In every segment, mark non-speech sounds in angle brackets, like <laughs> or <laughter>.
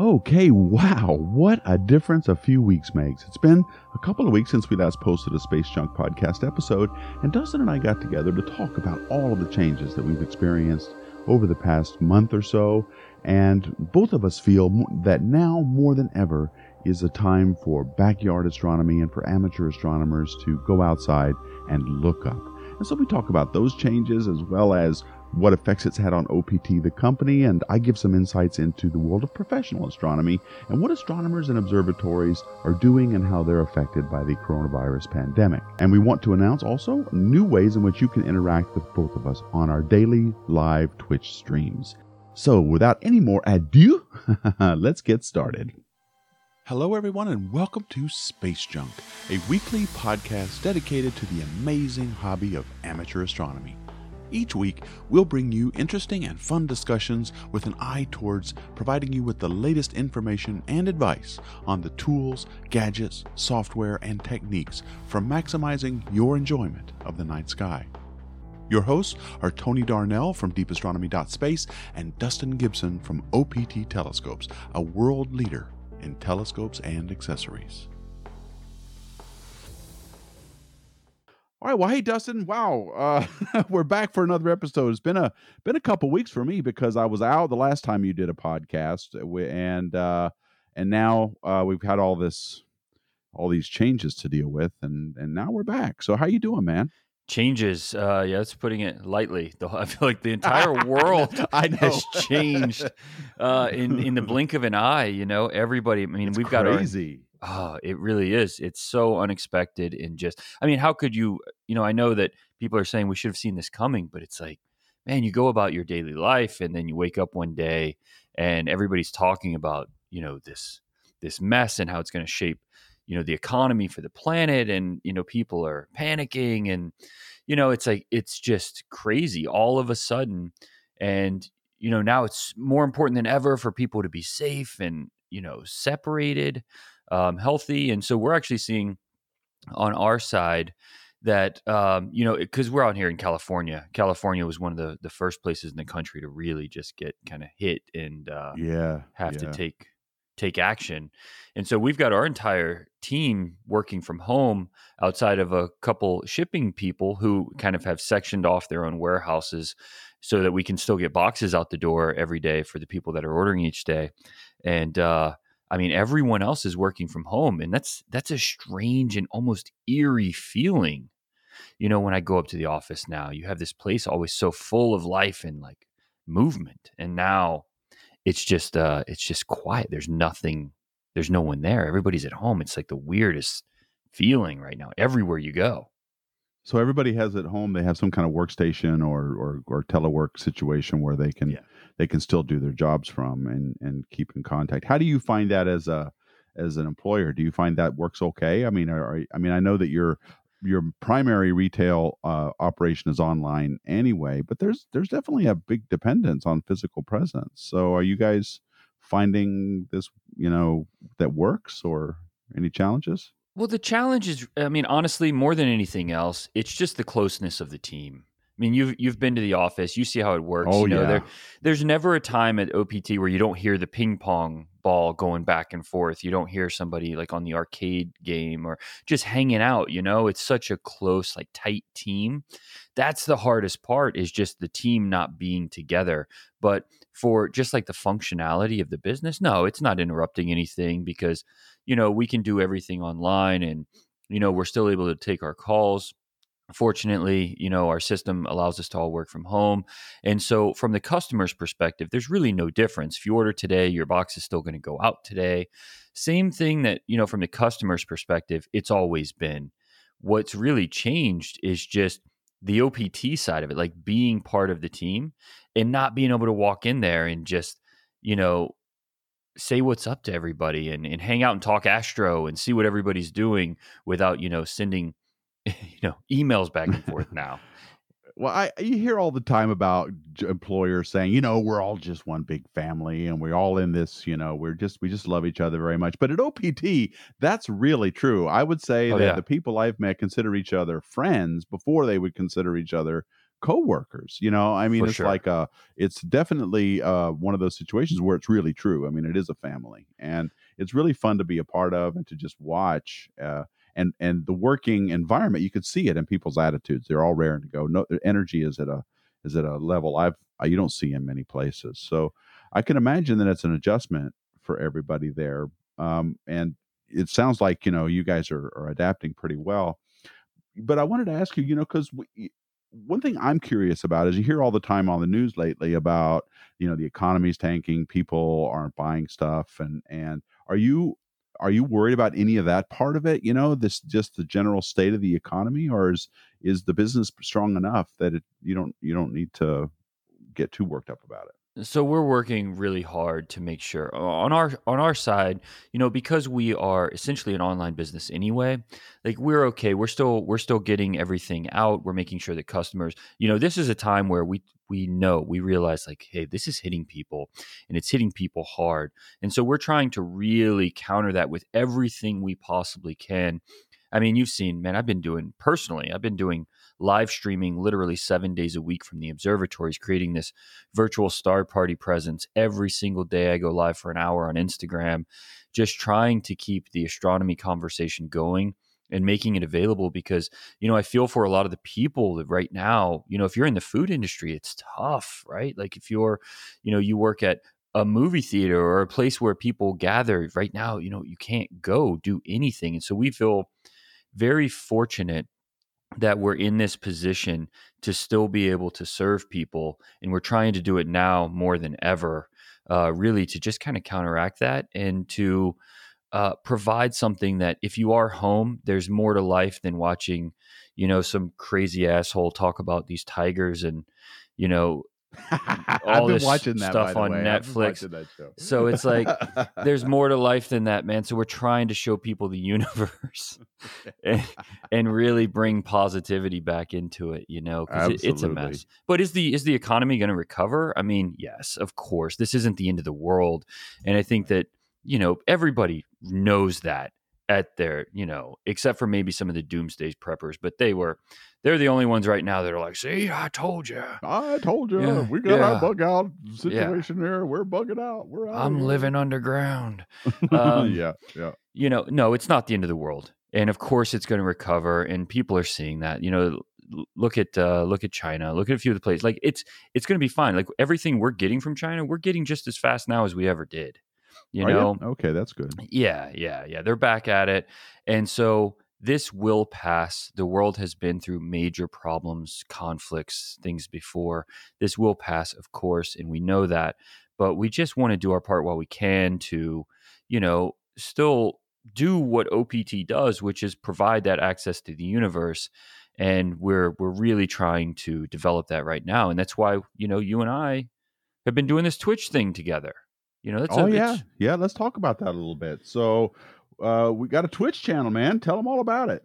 Okay, wow, what a difference a few weeks makes. It's been a couple of weeks since we last posted a Space Junk podcast episode, and Dustin and I got together to talk about all of the changes that we've experienced over the past month or so. And both of us feel that now more than ever is a time for backyard astronomy and for amateur astronomers to go outside and look up. And so we talk about those changes as well as what effects it's had on OPT, the company, and I give some insights into the world of professional astronomy and what astronomers and observatories are doing and how they're affected by the coronavirus pandemic. And we want to announce also new ways in which you can interact with both of us on our daily live Twitch streams. So, without any more ado, <laughs> let's get started. Hello, everyone, and welcome to Space Junk, a weekly podcast dedicated to the amazing hobby of amateur astronomy. Each week, we'll bring you interesting and fun discussions with an eye towards providing you with the latest information and advice on the tools, gadgets, software, and techniques for maximizing your enjoyment of the night sky. Your hosts are Tony Darnell from deepastronomy.space and Dustin Gibson from OPT Telescopes, a world leader in telescopes and accessories. All right, well, hey Dustin, wow, uh, <laughs> we're back for another episode. It's been a been a couple weeks for me because I was out the last time you did a podcast, uh, and uh, and now uh, we've had all this all these changes to deal with, and and now we're back. So how you doing, man? Changes, uh, yeah, that's putting it lightly. <laughs> I feel like the <laughs> entire world I know. has changed uh, in in the blink of an eye. You know, everybody. I mean, it's we've crazy. got crazy Oh, it really is. It's so unexpected and just I mean, how could you you know, I know that people are saying we should have seen this coming, but it's like, man, you go about your daily life and then you wake up one day and everybody's talking about, you know, this this mess and how it's going to shape, you know, the economy for the planet and, you know, people are panicking and you know, it's like it's just crazy all of a sudden and you know, now it's more important than ever for people to be safe and, you know, separated um, healthy. And so we're actually seeing on our side that um, you know because we're out here in California. California was one of the the first places in the country to really just get kind of hit and uh, yeah have yeah. to take take action. And so we've got our entire team working from home outside of a couple shipping people who kind of have sectioned off their own warehouses so that we can still get boxes out the door every day for the people that are ordering each day. And uh, I mean, everyone else is working from home, and that's that's a strange and almost eerie feeling. You know, when I go up to the office now, you have this place always so full of life and like movement, and now it's just uh it's just quiet. There's nothing. There's no one there. Everybody's at home. It's like the weirdest feeling right now. Everywhere you go. So everybody has at home. They have some kind of workstation or or, or telework situation where they can yeah they can still do their jobs from and and keep in contact. How do you find that as a as an employer? Do you find that works okay? I mean, are, I mean, I know that your your primary retail uh, operation is online anyway, but there's there's definitely a big dependence on physical presence. So, are you guys finding this, you know, that works, or any challenges? Well, the challenge is, I mean, honestly, more than anything else, it's just the closeness of the team. I mean, you've you've been to the office. You see how it works. Oh you know, yeah. There, there's never a time at OPT where you don't hear the ping pong ball going back and forth. You don't hear somebody like on the arcade game or just hanging out. You know, it's such a close, like tight team. That's the hardest part is just the team not being together. But for just like the functionality of the business, no, it's not interrupting anything because you know we can do everything online and you know we're still able to take our calls fortunately you know our system allows us to all work from home and so from the customer's perspective there's really no difference. If you order today your box is still going to go out today. Same thing that you know from the customer's perspective it's always been. What's really changed is just the opt side of it like being part of the team and not being able to walk in there and just you know say what's up to everybody and, and hang out and talk astro and see what everybody's doing without you know sending <laughs> you know emails back and forth <laughs> now. Well, I you hear all the time about employers saying, you know, we're all just one big family and we're all in this, you know, we're just we just love each other very much. But at OPT, that's really true. I would say oh, that yeah. the people I've met consider each other friends before they would consider each other coworkers. You know, I mean, For it's sure. like uh it's definitely uh one of those situations where it's really true. I mean, it is a family, and it's really fun to be a part of and to just watch. Uh, and and the working environment, you could see it in people's attitudes. They're all raring to go. No energy is at a is at a level I've you don't see in many places. So I can imagine that it's an adjustment for everybody there. Um, and it sounds like you know you guys are, are adapting pretty well. But I wanted to ask you, you know, because one thing I'm curious about is you hear all the time on the news lately about you know the economy's tanking, people aren't buying stuff, and and are you are you worried about any of that part of it? You know, this just the general state of the economy, or is is the business strong enough that it you don't you don't need to get too worked up about it? So we're working really hard to make sure on our on our side, you know, because we are essentially an online business anyway, like we're okay. We're still we're still getting everything out. We're making sure that customers, you know, this is a time where we we know, we realize like, hey, this is hitting people and it's hitting people hard. And so we're trying to really counter that with everything we possibly can. I mean, you've seen, man, I've been doing personally, I've been doing live streaming literally seven days a week from the observatories, creating this virtual star party presence every single day. I go live for an hour on Instagram, just trying to keep the astronomy conversation going and making it available because you know i feel for a lot of the people that right now you know if you're in the food industry it's tough right like if you're you know you work at a movie theater or a place where people gather right now you know you can't go do anything and so we feel very fortunate that we're in this position to still be able to serve people and we're trying to do it now more than ever uh, really to just kind of counteract that and to uh, provide something that if you are home there's more to life than watching you know some crazy asshole talk about these tigers and you know <laughs> I've all been this watching that stuff on way. Netflix. So it's like <laughs> there's more to life than that, man. So we're trying to show people the universe <laughs> and, and really bring positivity back into it, you know, because it, it's a mess. But is the is the economy going to recover? I mean, yes, of course. This isn't the end of the world, and I think that you know everybody knows that at their you know except for maybe some of the doomsday preppers but they were they're the only ones right now that are like see i told you I told you Yeah, we got yeah. our bug out situation here. We're bugging out. We're out. i'm living underground <laughs> um, yeah, yeah. you know, no, it's not the end of the world, and of course it's going to recover, and people are seeing that. You know, look at uh, look at China, look at a few of the places. Like it's it's going to be fine. Like everything we're getting from China, we're getting just as fast now as we ever did. You Are know, Okay, that's good. yeah, yeah, yeah. They're back at it. And so this will pass. The world has been through major problems, conflicts, things before. This will pass, of course, and we know that. But we just want to do our part while we can to, you know, still do what OPT does, which is provide that access to the universe. And we're we're really trying to develop that right now. And that's why, you know, you and I have been doing this Twitch thing together. You know, that's oh a, yeah, yeah. Let's talk about that a little bit. So, uh, we got a Twitch channel, man. Tell them all about it.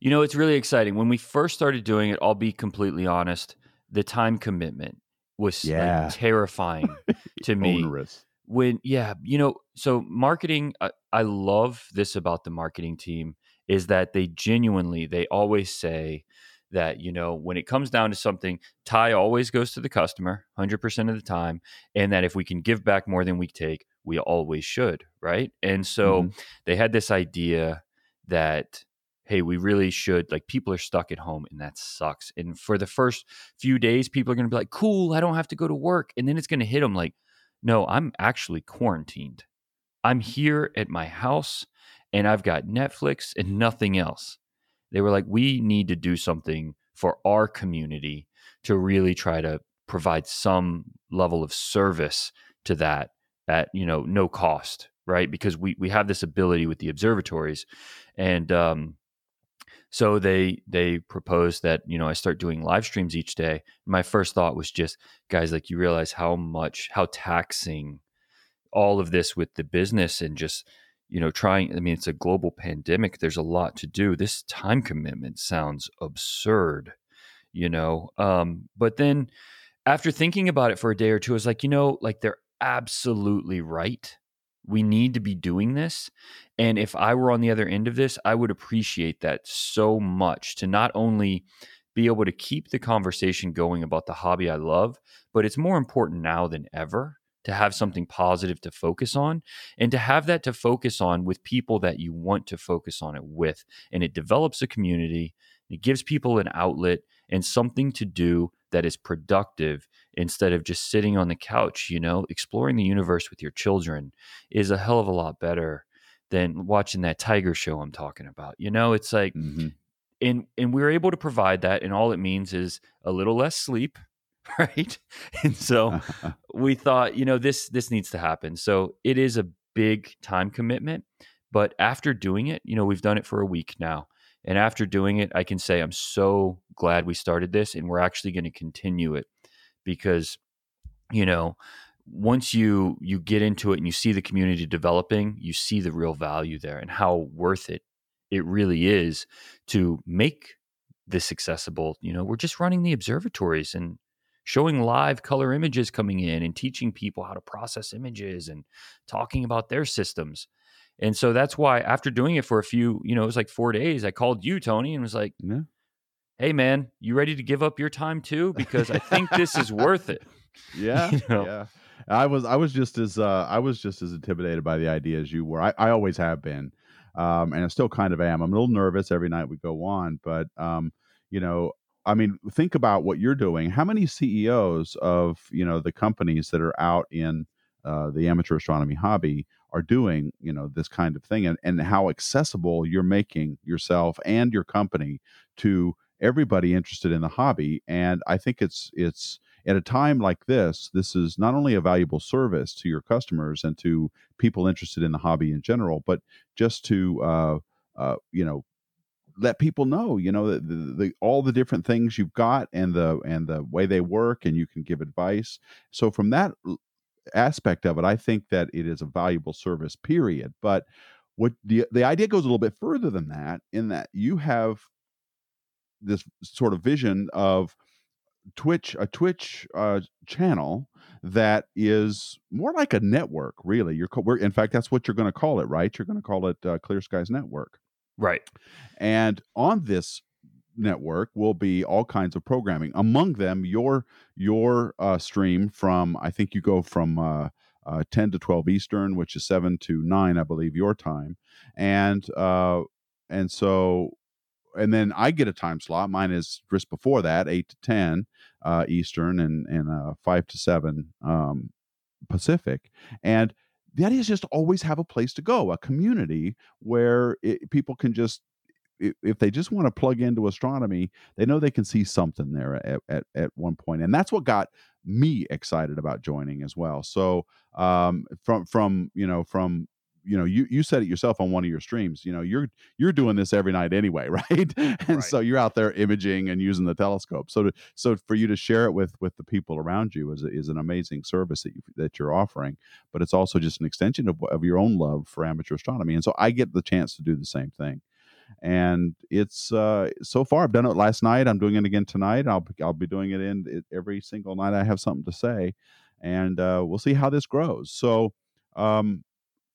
You know, it's really exciting. When we first started doing it, I'll be completely honest, the time commitment was like, terrifying <laughs> to me. Onerous. When, yeah, you know, so marketing, I, I love this about the marketing team is that they genuinely, they always say that, you know, when it comes down to something, Ty always goes to the customer 100% of the time. And that if we can give back more than we take, we always should. Right. And so Mhm. they had this idea that hey we really should like people are stuck at home and that sucks and for the first few days people are going to be like cool i don't have to go to work and then it's going to hit them like no i'm actually quarantined i'm here at my house and i've got netflix and nothing else they were like we need to do something for our community to really try to provide some level of service to that at you know no cost right because we we have this ability with the observatories and um so they they proposed that you know I start doing live streams each day. My first thought was just guys like you realize how much how taxing all of this with the business and just you know trying I mean it's a global pandemic there's a lot to do. This time commitment sounds absurd, you know. Um but then after thinking about it for a day or two I was like, you know, like they're absolutely right. We need to be doing this. And if I were on the other end of this, I would appreciate that so much to not only be able to keep the conversation going about the hobby I love. But it's more important now than ever to have something positive to focus on and to have that to focus on with people that you want to focus on it with. And it develops a community, it gives people an outlet and something to do that is productive instead of just sitting on the couch, you know, exploring the universe with your children is a hell of a lot better than watching that tiger show I'm talking about. You know, it's like mm-hmm. and and we're able to provide that and all it means is a little less sleep, <laughs> right? And so <laughs> we thought, you know, this this needs to happen. So it is a big time commitment, but after doing it, you know, we've done it for a week now. And after doing it, I can say I'm so glad we started this and we're actually going to continue it because you know, once you you get into it and you see the community developing, you see the real value there and how worth it it really is to make this accessible. You know, we're just running the observatories and showing live color images coming in and teaching people how to process images and talking about their systems. And so that's why after doing it for a few, you know, it was like 4 days, I called you Tony and was like, yeah. "Hey man, you ready to give up your time too because I think this is worth it." <laughs> Yeah. you know? Yeah. I was I was just as uh, I was just as intimidated by the idea as you were. I, I always have been, um, and I still kind of am. I'm a little nervous every night we go on, but um, you know, I mean, think about what you're doing. How many CEOs of you know the companies that are out in uh, the amateur astronomy hobby are doing you know this kind of thing, and and how accessible you're making yourself and your company to everybody interested in the hobby. And I think it's it's at a time like this, this is not only a valuable service to your customers and to people interested in the hobby in general, but just to uh, uh, you know let people know you know the, the, the, all the different things you've got and the and the way they work and you can give advice so from that aspect of it i think that it is a valuable service period but what the the idea goes a little bit further than that in that you have this sort of vision of Twitch, a Twitch uh, channel that is more like a network, really. You're, in fact, that's what you're going to call it, right? You're going to call it uh, Clear Skies Network, right? And on this network will be all kinds of programming. Among them, your your uh, stream from I think you go from uh, uh, 10 to 12 Eastern, which is 7 to 9, I believe, your time, and uh, and so and then I get a time slot. Mine is just before that, eight to ten uh, Eastern, and and uh, five to seven um, Pacific. And the idea is just always have a place to go, a community where it, people can just if they just want to plug into astronomy, they know they can see something there at, at, at one point. And that's what got me excited about joining as well. So um, from from you know from you know you you said it yourself on one of your streams you know you're you're doing this every night anyway <laughs> right and right. so you're out there imaging and using the telescope so to, so for you to share it with with the people around you is is an amazing service that you that you're offering but it's also just an extension of, of your own love for amateur astronomy and so i get the chance to do the same thing and it's uh, so far I've done it last night. I'm doing it again tonight. I'll I'll be doing it in it, every single night. I have something to say, and uh, we'll see how this grows. So um,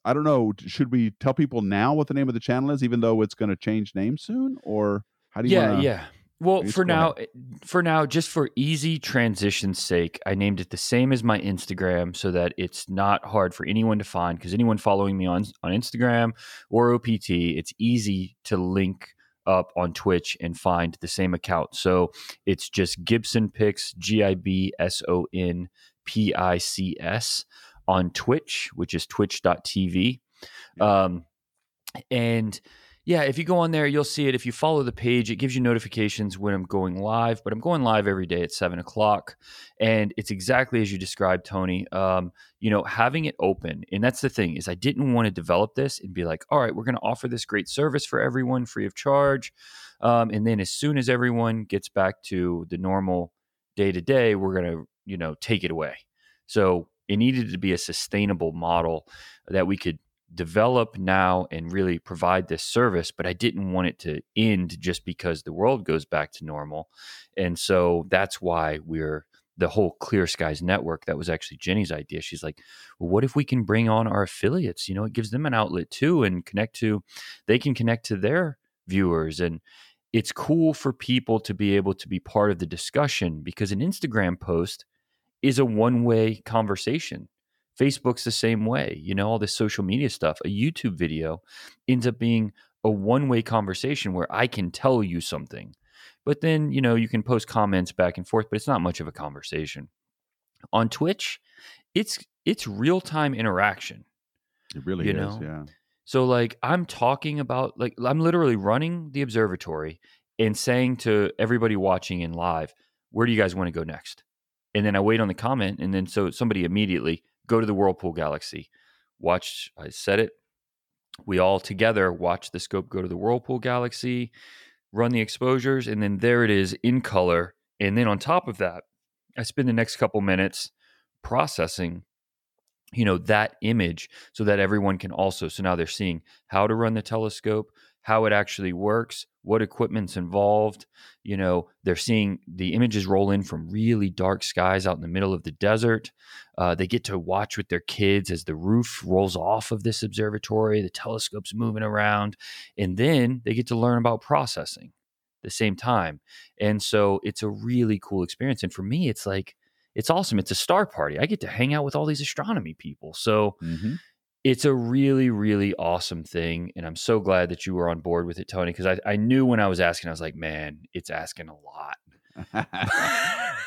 I don't know. Should we tell people now what the name of the channel is, even though it's going to change name soon, or how do you? Yeah, wanna, yeah. Well, for now, ahead? Eh, for now, just for easy transition's sake, I named it the same as my Instagram, so that it's not hard for anyone to find. Because anyone following me on on Instagram or OPT, it's easy to link up on Twitch and find the same account. So it's just Gibson Pics, G I B S O N P I C S on Twitch, which is twitch.tv. Um, and yeah, if you go on there, you'll see it. If you follow the page, it gives you notifications when I'm going live. But I'm going live every day at seven o'clock, and it's exactly as you described, Tony. Um, you know, having it open, and that's the thing is, I didn't want to develop this and be like, all right, we're going to offer this great service for everyone free of charge, um, and then as soon as everyone gets back to the normal day to day, we're going to you know take it away. So it needed to be a sustainable model that we could develop now and really provide this service but i didn't want it to end just because the world goes back to normal. And so that's why we're the whole clear skies network that was actually jenny's idea. She's like well what if we can bring on our affiliates? You know it gives them an outlet too and connect to they can connect to their viewers. And it's cool for people to be able to be part of the discussion because an Instagram post is a one way conversation. Facebook's the same way, you know, all this social media stuff. A YouTube video ends up being a one way conversation where I can tell you something. But then, you know, you can post comments back and forth, but it's not much of a conversation. On Twitch, it's it's real time interaction. It really is. know? Yeah. So like I'm talking about like I'm literally running the observatory and saying to everybody watching in live, where do you guys want to go next? And then I wait on the comment and then so somebody immediately go to the Whirlpool Galaxy. Watch I said it. We all together watch the scope go to the Whirlpool Galaxy, run the exposures and then there it is in color and then on top of that, I spend the next couple minutes processing you know that image so that everyone can also so now they're seeing how to run the telescope how it actually works what equipment's involved you know they're seeing the images roll in from really dark skies out in the middle of the desert uh, they get to watch with their kids as the roof rolls off of this observatory the telescope's moving around and then they get to learn about processing at the same time and so it's a really cool experience and for me it's like it's awesome. It's a star party. I get to hang out with all these astronomy people. So hmm it's a really, really awesome thing. And I'm so glad that you were on board with it, Tony, because I, I knew when I was asking, I was like, man, it's asking a lot. <laughs>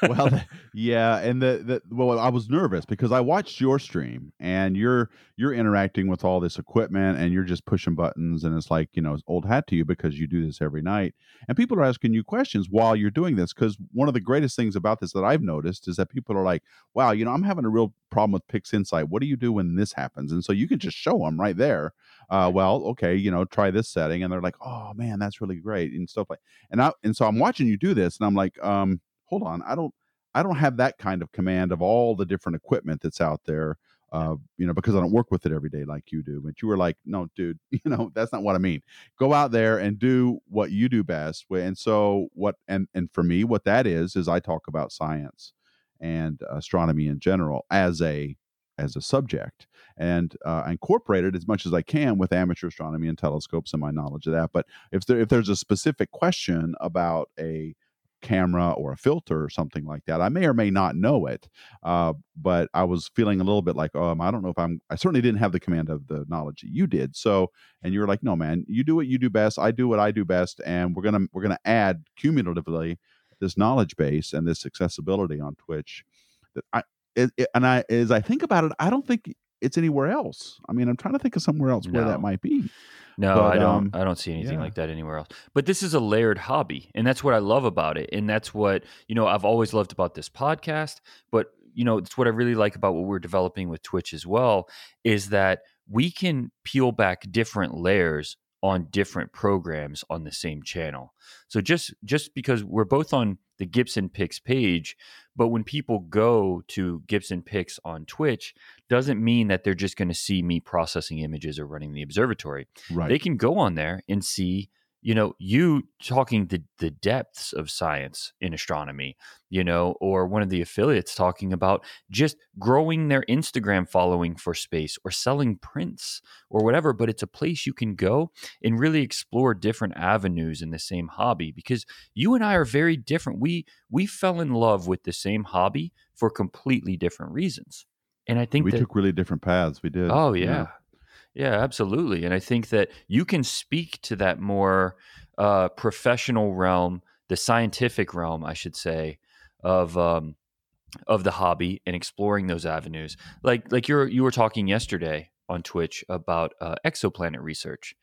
well, yeah, and the, the well, I was nervous because I watched your stream and you're you're interacting with all this equipment and you're just pushing buttons and it's like you know old hat to you because you do this every night and people are asking you questions while you're doing this because one of the greatest things about this that I've noticed is that people are like, wow, you know, I'm having a real problem with PixInsight. What do you do when this happens? And so you can just show them right there. Uh, well, okay, you know, try this setting, and they're like, oh man, that's really great and stuff like. And I and so I'm watching you do this, and I'm like, um, hold on, I don't I don't have that kind of command of all the different equipment that's out there. Uh, you know, because I don't work with it every day like you do. But you were like, no, dude, <laughs> you know, that's not what I mean. Go out there and do what you do best. And so what and and for me, what that is is I talk about science and astronomy in general as a as a subject and uh, incorporate it as much as I can with amateur astronomy and telescopes and my knowledge of that. But if there if there's a specific question about a camera or a filter or something like that. I may or may not know it, uh, but I was feeling a little bit like, um, I don't know if I'm. I certainly didn't have the command of the knowledge that you did. So, and you were like, no, man, you do what you do best. I do what I do best, and we're gonna we're gonna add cumulatively this knowledge base and this accessibility on Twitch. That I it, it- and I as I think about it, I don't think it's anywhere else. I mean, I'm trying to think of somewhere else where that might be. No, But, I don't. um, I don't see anything yeah. like that anywhere else. But this is a layered hobby, and that's what I love about it. And that's what you know I've always loved about this podcast. But you know, it's what I really like about what we're developing with Twitch as well is that we can peel back different layers on different programs on the same channel. So just just because we're both on the Gibson Pics page, but when people go to Gibson Pics on Twitch, doesn't mean that they're just going to see me processing images or running the observatory Right. they can go on there and see you know you talking the the depths of science in astronomy you know or one of the affiliates talking about just growing their instagram following for space or selling prints or whatever but it's a place you can go and really explore different avenues in the same hobby because you and I are very different we we fell in love with the same hobby for completely different reasons and i think we that took really different paths. We did. Oh yeah. yeah. Absolutely. And I think that you can speak to that more uh, professional realm, the scientific realm, I should say, of um, of the hobby and exploring those avenues. Like like you you were talking yesterday on Twitch about uh, exoplanet research.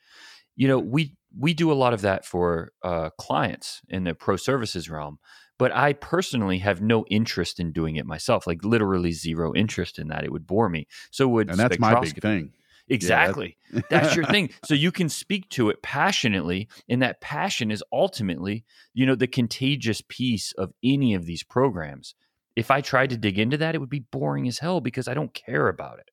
You know, we we do a lot of that for uh, clients in the pro services realm, but I personally have no interest in doing it myself. Like literally zero interest in that. It would bore me. So would and that's my big thing. Exactly. That's your thing. <laughs> So you can speak to it passionately, and that passion is ultimately, you know, the contagious piece of any of these programs. If I tried to dig into that, it would be boring as hell because I don't care about it.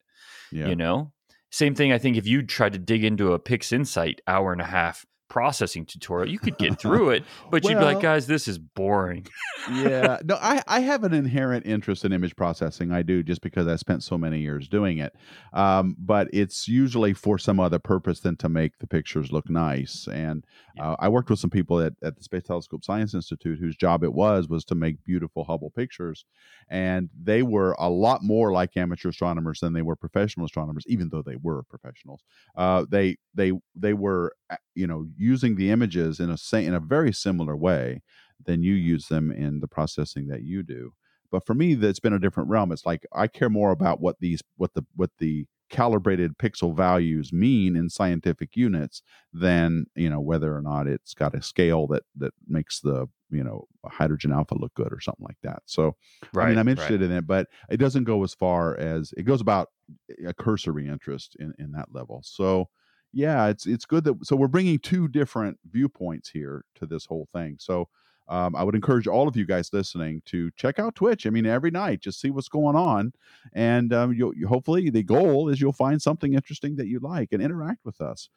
Yeah. You know? Same thing, I think, if you tried to dig into a PixInsight hour and a half processing tutorial. You could get <laughs> through it, but well, you'd be like, guys, this is boring. yeah. No, <laughs> I, I have an inherent interest in image processing. I do just because I spent so many years doing it. Um, but it's usually for some other purpose than to make the pictures look nice. And uh, I worked with some people at, at the Space Telescope Science Institute whose job it was was to make beautiful Hubble pictures. And they were a lot more like amateur astronomers than they were professional astronomers, even though they were professionals. Uh, they they they were you know using the images in a in a very similar way than you use them in the processing that you do. But for me that's been a different realm. It's like i care more about what these what the what the calibrated pixel values mean in scientific units than you know whether or not it's got a scale that that makes the you know hydrogen alpha look good or something like that. So right, i mean i'm interested right. in it but it doesn't go as far as it goes about eh, a cursory interest in in that level. So yeah, it's it's good that so we're bringing two different viewpoints here to this whole thing. So um, I would encourage all of you guys listening to check out Twitch. I mean, every night, just see what's going on, and um, you, hopefully the goal is you'll find something interesting that you like and interact with us.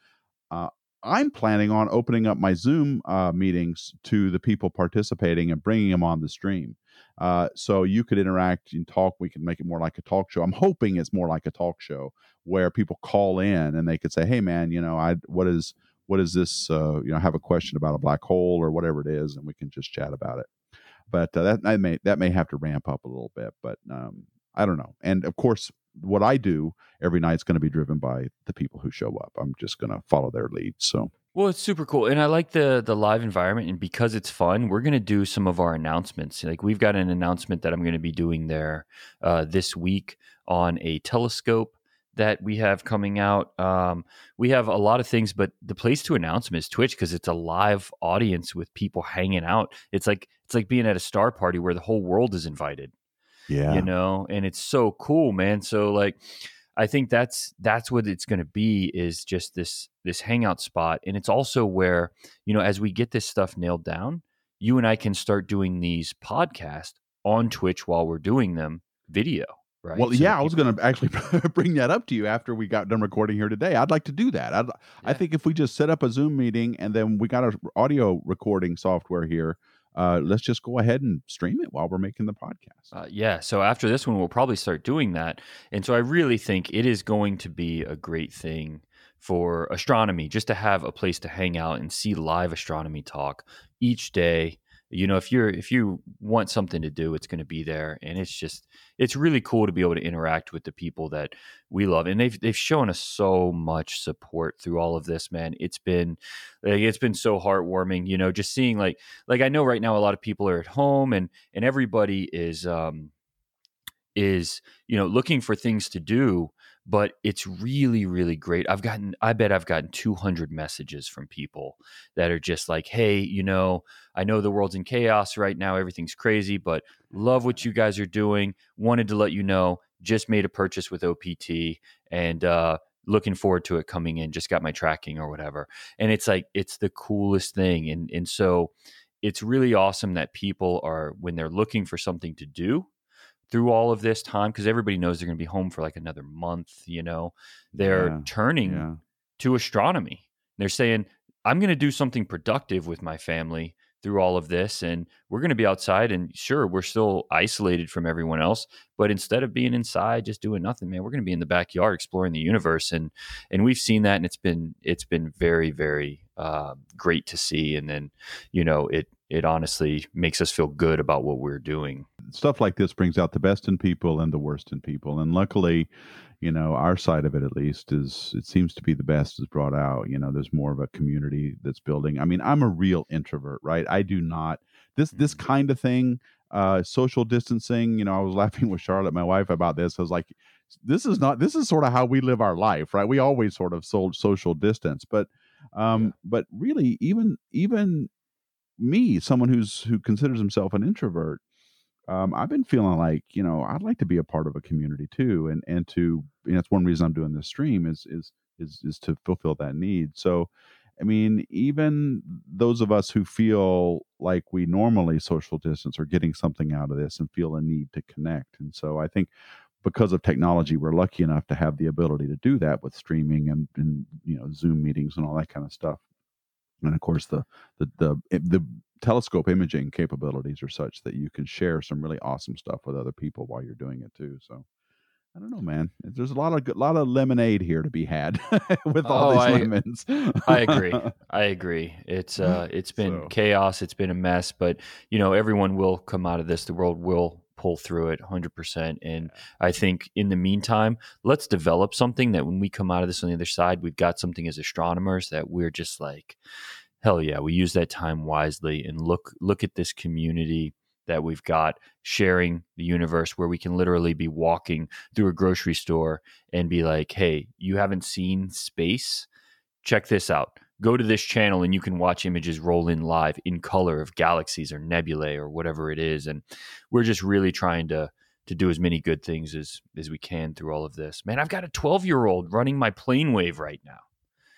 Uh, I'm planning on opening up my Zoom uh, meetings to the people participating and bringing them on the stream. Uh, so you could interact and talk. We can make it more like a talk show. I'm hoping it's more like a talk show where people call in and they could say, "Hey, man, you know, I what is what is this? Uh, you know, I have a question about a black hole or whatever it is, and we can just chat about it." But uh, that, that may that may have to ramp up a little bit, but um, I don't know. And of course, what I do every night is going to be driven by the people who show up. I'm just going to follow their lead. So. Well, it's super cool, and I like the the live environment. And because it's fun, we're going to do some of our announcements. Like we've got an announcement that I'm going to be doing there uh, this week on a telescope that we have coming out. Um, we have a lot of things, but the place to announce them is Twitch because it's a live audience with people hanging out. It's like it's like being at a star party where the whole world is invited. Yeah. You know, and it's so cool, man. So like I think that's that's what it's going to be is just this this hangout spot and it's also where, you know, as we get this stuff nailed down, you and I can start doing these podcasts on Twitch while we're doing them video. Right. Well, so yeah, I was going to actually <laughs> bring that up to you after we got done recording here today. I'd like to do that. I'd, yeah. I think if we just set up a Zoom meeting and then we got our audio recording software here, uh, let's just go ahead and stream it while we're making the podcast. Uh, yeah. So after this one, we'll probably start doing that. And so I really think it is going to be a great thing for astronomy just to have a place to hang out and see live astronomy talk each day you know if you're if you want something to do it's going to be there and it's just it's really cool to be able to interact with the people that we love and they've they've shown us so much support through all of this man. It's been like it's been so heartwarming you know just seeing like like I know right now a lot of people are at home and and everybody is um is you know looking for things to do but it's really really great. I've gotten i bet i've gotten 200 messages from people that are just like hey you know i know the world's in chaos right now everything's crazy but love what you guys are doing. Wanted to let you know just made a purchase with opt and uh looking forward to it coming in just got my tracking or whatever. And it's like it's the coolest thing and and so it's really awesome that people are when they're looking for something to do through all of this time because everybody knows they're going to be home for like another month you know they're yeah, turning yeah. to astronomy they're saying i'm going to do something productive with my family through all of this and we're going to be outside and sure we're still isolated from everyone else but instead of being inside just doing nothing man we're going to be in the backyard exploring the universe and and we've seen that and it's been it's been very very uh, great to see and then you know it it honestly makes us feel good about what we're doing. Stuff like this brings out the best in people and the worst in people. And luckily, you know, our side of it at least is it seems to be the best is brought out. You know, there's more of a community that's building. I mean, I'm a real introvert, right? I do not this this mm-hmm. kind of thing, uh, social distancing. You know, I was <laughs> laughing with Charlotte, my wife, about this. I was like, this is not this is sort of how we live our life, right? We always sort of sold social distance, but um, yeah. but really even even me, someone who's who considers himself an introvert, um, I've been feeling like you know I'd like to be a part of a community too, and and to you know, that's one reason I'm doing this stream is is is is to fulfill that need. So, I mean, even those of us who feel like we normally social distance are getting something out of this and feel a need to connect. And so, I think because of technology, we're lucky enough to have the ability to do that with streaming and, and you know Zoom meetings and all that kind of stuff. And of course the the the the telescope imaging capabilities are such that you can share some really awesome stuff with other people while you're doing it too. So I don't know, man. There's a lot of good, lot of lemonade here to be had <laughs> with all Oh, these I- lemons. I agree. <laughs> I agree. It's uh it's been So- chaos, it's been a mess, but you know, everyone will come out of this. The world will pull through it 100% and I think in the meantime, let's develop something that when we come out of this on the other side, we've got something as astronomers that we're just like hell yeah, we use that time wisely and look look at this community that we've got sharing the universe where we can literally be walking through a grocery store and be like, "Hey, you haven't seen space? Check this out. Go to this channel and you can watch images roll in live in color of galaxies or nebulae or whatever it is." And we're just really trying to to do as many good things as as we can through all of this. Man, I've got a 12-year-old running my PlaneWave right now.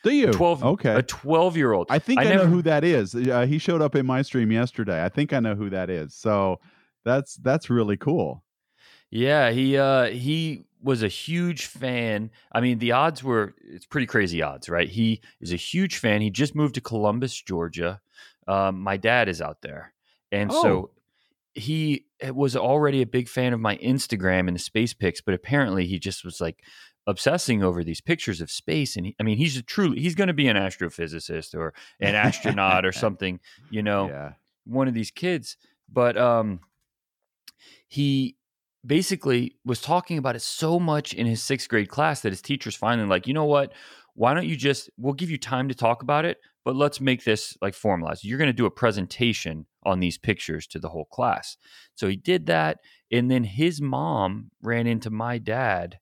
Do you? 12 Okay. A 12-year-old. I think I I, never- know who that is. Uh, he showed up in my stream yesterday. I think I know who that is. So that's that's really cool. Yeah, he uh he was a huge fan. I mean, the odds were it's pretty crazy odds, right? He is a huge fan. He just moved to Columbus, Georgia. Um, my dad is out there. And Oh. so he was already a big fan of my Instagram and the space pics, but apparently he just was like obsessing over these pictures of space and he, I mean, he's a truly he's going to be an astrophysicist or an astronaut or <laughs> something, you know Yeah. one of these kids, but um, he basically was talking about it so much in his sixth grade class that his teachers finally like, you know what? Why don't you just? We'll give you time to talk about it, but let's make this like formalized. You're going to do a presentation on these pictures to the whole class. So he did that, and then his mom ran into my dad,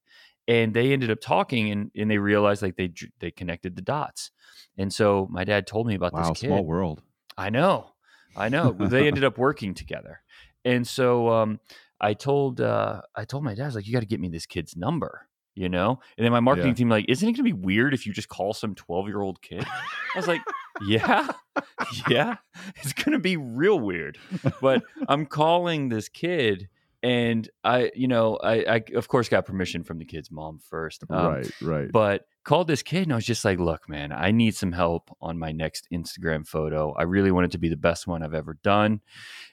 and they ended up talking, and and they realized like they they connected the dots, and so my dad told me about Wow, this kid. small world. I know, I know. They ended up working together, and so um, I told uh, I told my dad I was like, you got to get me this kid's number, you know. And then my marketing Yeah. team like, isn't it going to be weird if you just call some twelve year old kid? I was like, yeah, <laughs> yeah, it's going to be real weird. But <laughs> I'm calling this kid. And I, you know, I, I of course got permission from the kid's mom first. Um, right, right. but called this kid and I was just like, look, man, I need some help on my next Instagram photo. I really want it to be the best one I've ever done.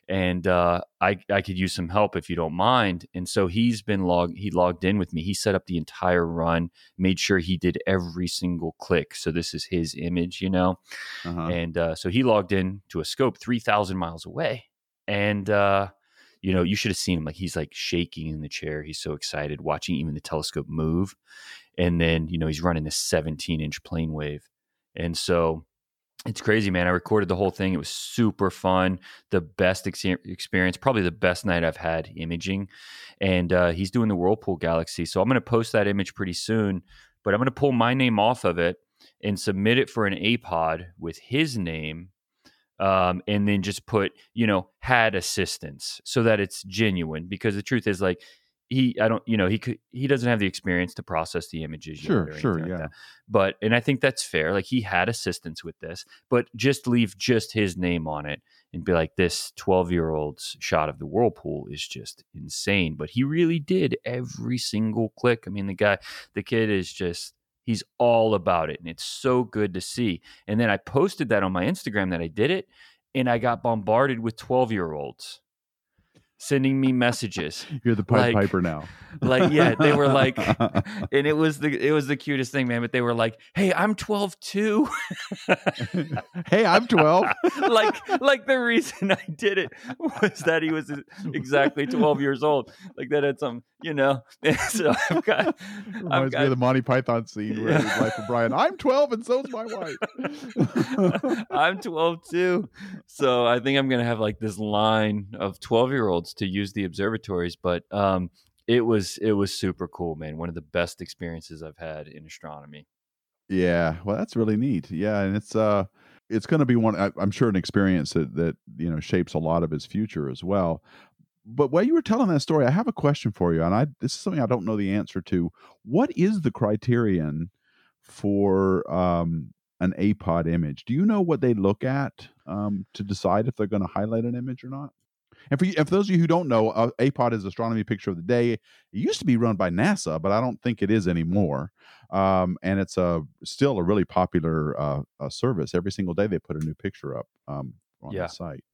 And uh, I, I could use some help if you don't mind. And so he's been logged, he logged in with me. He set up the entire run, made sure he did every single click. So this is his image, you know? uh-huh. And uh, so he logged in to a scope 3,000 miles away. And, uh, you know, you should have seen him. Like he's like shaking in the chair. He's so excited watching even the telescope move. And then, you know, he's running this 17 inch PlaneWave. And so it's crazy, man. I recorded the whole thing. It was super fun. The best ex- experience, probably the best night I've had imaging. And uh, he's doing the Whirlpool Galaxy. So I'm going to post that image pretty soon, but I'm going to pull my name off of it and submit it for an APOD with his name um, and then just put you know had assistance so that it's genuine because the truth is like he i don't you know he could he doesn't have the experience to process the images yet Sure, sure, like yeah. that. but and i think that's fair like he had assistance with this but just leave just his name on it and be like this 12 year old's shot of the whirlpool is just insane but he really did every single click i mean the guy the kid is just he's all about it and it's so good to see. And then i posted that on my instagram that i did it and i got bombarded with 12 year olds sending me messages <laughs> You're the Pied like- Piper now. <laughs> like yeah they were like <laughs> and it was the it was the cutest thing man but they were like hey i'm 12 too hey, I'm 12. like like the reason i did it was that he was exactly 12 years old like that had some you know so i've got i've Reminds me got of the Monty Python scene where Yeah. his Life of Brian, I'm 12 and so's my wife. I'm 12 too. So I think I'm going to have like this line of 12 year olds to use the observatories. But um, it was it was super cool, man. One of the best experiences I've had in astronomy. Yeah, well, that's really neat. Yeah, and it's uh, it's going to be one. I, I'm sure an experience that that you know shapes a lot of his future as well. But while you were telling that story, I have a question for you, and I this is something I don't know the answer to. What is the criterion for um, an APOD image? Do you know what they look at um, to decide if they're going to highlight an image or not? And for, you, and for those of you who don't know, uh, APOD is Astronomy Picture of the Day. It used to be run by NASA, but I don't think it is anymore. Um, and it's a still a really popular uh, uh, service. Every single day they put a new picture up um, on Yeah. the site.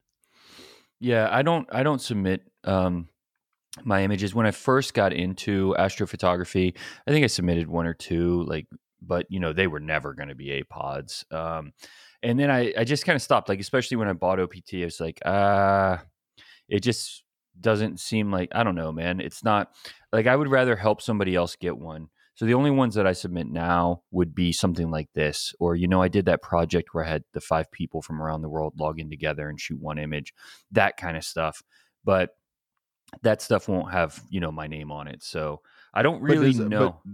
Yeah, I don't I don't submit um my images when I first got into astrophotography. I think I submitted one or two like but you know, they were never going to be APODs. Um and then I I just kind of stopped like especially when I bought OPT I was like, uh it just doesn't seem like I don't know, man. It's not like I would rather help somebody else get one. So the only ones that I submit now would be something like this, or you know, I did that project where I had the five people from around the world log in together and shoot one image, that kind of stuff. But that stuff won't have you know my name on it, so I don't really know. but-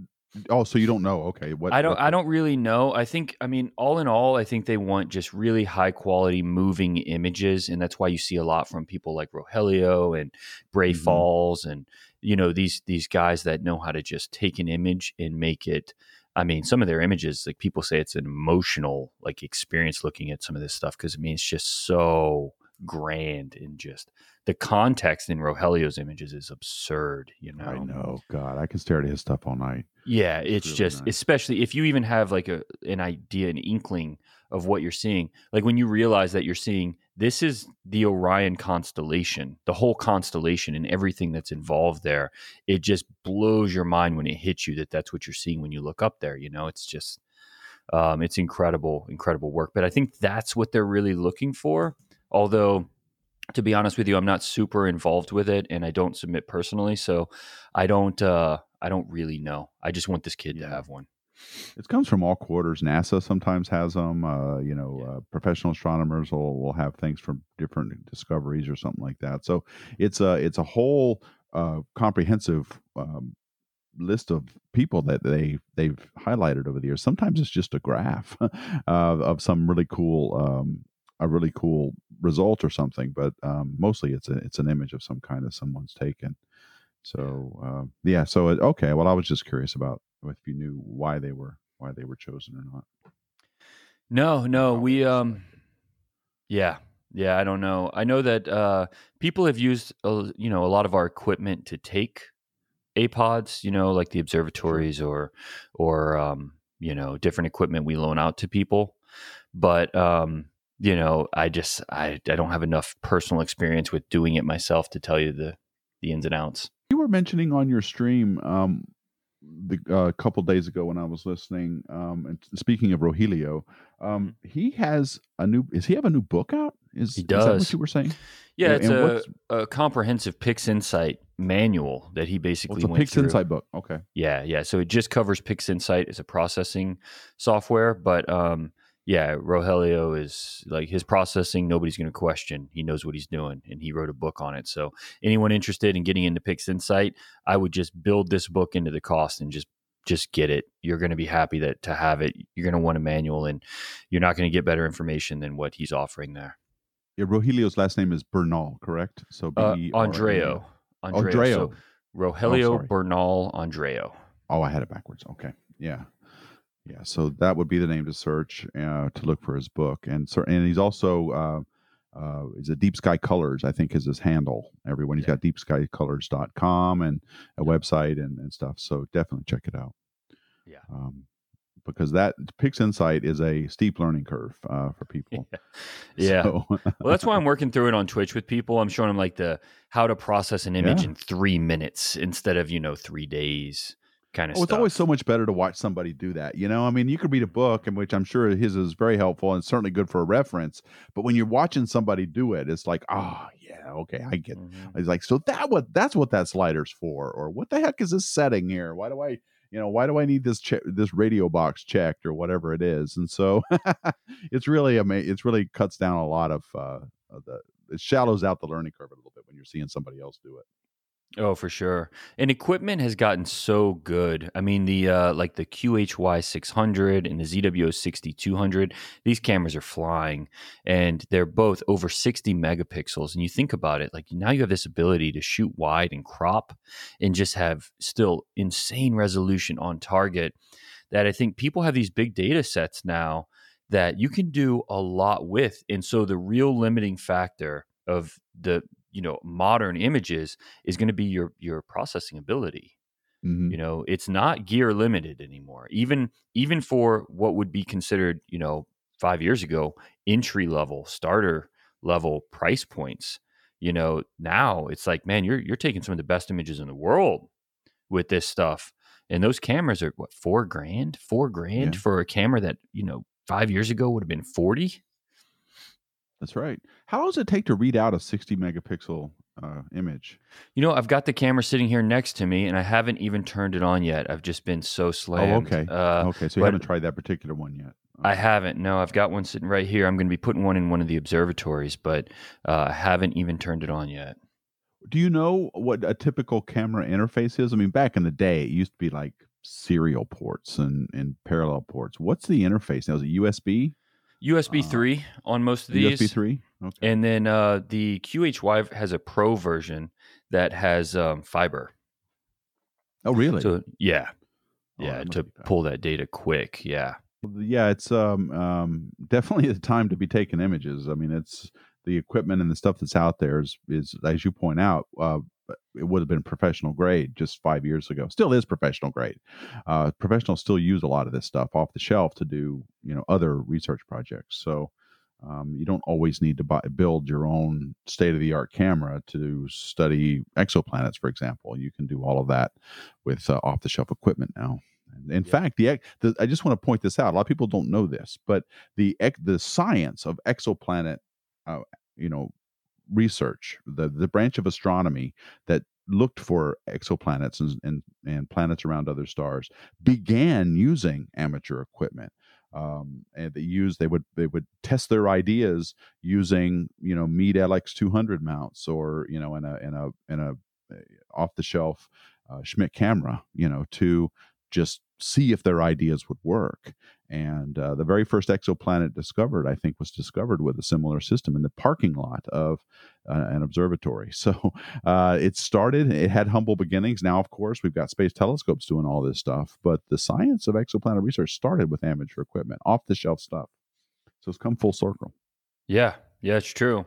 oh, so you don't know? Okay, what I don't. what I don't really know. I think. I mean, all in all, I think they want just really high quality moving images, and that's why you see a lot from people like Rogelio and Bray Mhm. Falls, and you know these these guys that know how to just take an image and make it. I mean, some of their images, like people say, it's an emotional like experience looking at some of this stuff because I mean, it's just so grand and just the context in Rogelio's images is absurd. You know, I know. God, I can stare at his stuff all night. Yeah, It's it's really just especially if you even have like a an idea, an inkling of what you're seeing. Like when you realize that you're seeing this is the Orion constellation, the whole constellation and everything that's involved there. It just blows your mind when it hits you that that's what you're seeing when you look up there. You know, it's just um, it's incredible, incredible work. But I think that's what they're really looking for. Although, to be honest with you, I'm not super involved with it, and I don't submit personally, so I don't. Uh, I don't really know. I just want this kid to have one. It comes from all quarters. NASA sometimes has them. Uh, you know, Yeah. uh, professional astronomers will, will have things from different discoveries or something like that. So it's a it's a whole uh, comprehensive um, list of people that they they've highlighted over the years. Sometimes it's just a graph <laughs> uh, of some really cool um, a really cool result or something, but um, mostly it's a, it's an image of some kind that someone's taken. So uh, yeah, so it, okay. Well, I was just curious about if you knew why they were why they were chosen or not. No, no, we um, yeah, yeah. I don't know. I know that uh, people have used uh, you know a lot of our equipment to take apods. You know, like the observatories or or um, you know different equipment we loan out to people. But um, you know, I just I I don't have enough personal experience with doing it myself to tell you the the ins and outs. You were mentioning on your stream um, the uh, a couple days ago when I was listening. Um, and speaking of Rogelio, um, he has a new. Is he have a new book out? Is, He is that what does. you were saying? Yeah, Yeah, it's a, a comprehensive PixInsight manual that he Well, basically it's a went Pix through. Insight book. Okay. Yeah, yeah. So it just covers PixInsight as a processing software, but um, yeah, Rogelio is like his processing. Nobody's going to question. He knows what he's doing, and he wrote a book on it. So anyone interested in getting into PixInsight, I would just build this book into the cost and just just get it. You're going to be happy that to have it. You're going to want a manual, and you're not going to get better information than what he's offering there. Yeah, Rogelio's last name is Bernal, correct? So B Uh, A L. Andreo, Andreo. Andreo. So Rogelio sorry. Bernal Andreo. Oh, I had it backwards. Okay. Yeah. Yeah. So that would be the name to search uh, to look for his book. And so, and he's also, uh, uh, is a Deep Sky Colors, I think is his handle. Everyone, he's Yeah. got deepskycolors.com and a website and, and stuff. So definitely check it out. Yeah. Um, because that PixInsight is a steep learning curve uh, for <laughs> people. Yeah. So, well, that's why I'm <laughs> working through it on Twitch with people. I'm showing them like the how to process an image Yeah. in three minutes instead of you know three days kind of Oh, it's stuff. always so much better to watch somebody do that. You know, I mean, you could read a book, in which I'm sure his is very helpful and certainly good for a reference. But when you're watching somebody do it, it's like, oh yeah, okay, I get. It. Mhm. It's like, so that what that's what that slider's for, or what the heck is this setting here? Why do I, you know, why do I need this che- this radio box checked or whatever it is? And so <laughs> it's really amazing. It's really cuts down a lot of uh, of the. It shallows out the learning curve a little bit when you're seeing somebody else do it. Oh, for sure. And equipment has gotten so good. I mean, the uh, like the QHY 600 and the ZWO 6200, these cameras are flying, and they're both over 60 megapixels. And you think about it, like now you have this ability to shoot wide and crop, and just have still insane resolution on target. That I think people have these big data sets now that you can do a lot with, and so the real limiting factor of the you know modern images is going to be your your processing ability. Mhm. you know it's not gear limited anymore. Even even for what would be considered you know 5 years ago entry level starter level price points you know now it's like man you're you're taking some of the best images in the world with this stuff. And those cameras are what 4 grand? 4 grand Yeah. for a camera that you know 5 years ago would have been 40 That's right. How long does it take to read out a 60 megapixel uh, image? You know, I've got the camera sitting here next to me, and I haven't even turned it on yet. I've just been so slammed. okay. Uh, okay, so you haven't tried that particular one yet. I haven't. No, I've got one sitting right here. I'm going to be putting one in one of the observatories, but uh, I haven't even turned it on yet. Do you know what a typical camera interface is? I mean, back in the day, it used to be like serial ports and, and parallel ports. What's the interface now? Is it USB? USB Uh, three on most of these, USB 3? Okay. and then uh, the QHY has a Pro version that has um, fiber. oh, really? So yeah, Oh, yeah, to pull that data quick. Yeah, yeah it's um, um definitely <laughs> the time to be taking images i mean it's the equipment and the stuff that's out there is, is as you point out uh it would have been professional grade just five years ago still is professional grade uh professionals still use a lot of this stuff off the shelf to do you know other research projects so um, you don't always need to buy, build your own state of the art camera to study exoplanets, for example. You can do all of that with uh, off the shelf equipment now. In Yeah. fact, the, the I just want to point this out. A lot of people don't know this, but the the science of exoplanet, uh, you know, research, the the branch of astronomy that looked for exoplanets and, and and planets around other stars began using amateur equipment. Um, and they used they would they would test their ideas using you know Meade LX200 mounts or you know in a in a in a off the shelf uh, Schmidt camera, you know, to just see if their ideas would work. And uh, the very first exoplanet discovered, I think, was discovered with a similar system in the parking lot of uh, an observatory. <laughs> So uh, it started, it had humble beginnings. Now, of course, we've got space telescopes doing all this stuff, but the science of exoplanet research started with amateur equipment, off the shelf stuff. So it's come full circle. Yeah, yeah, it's true.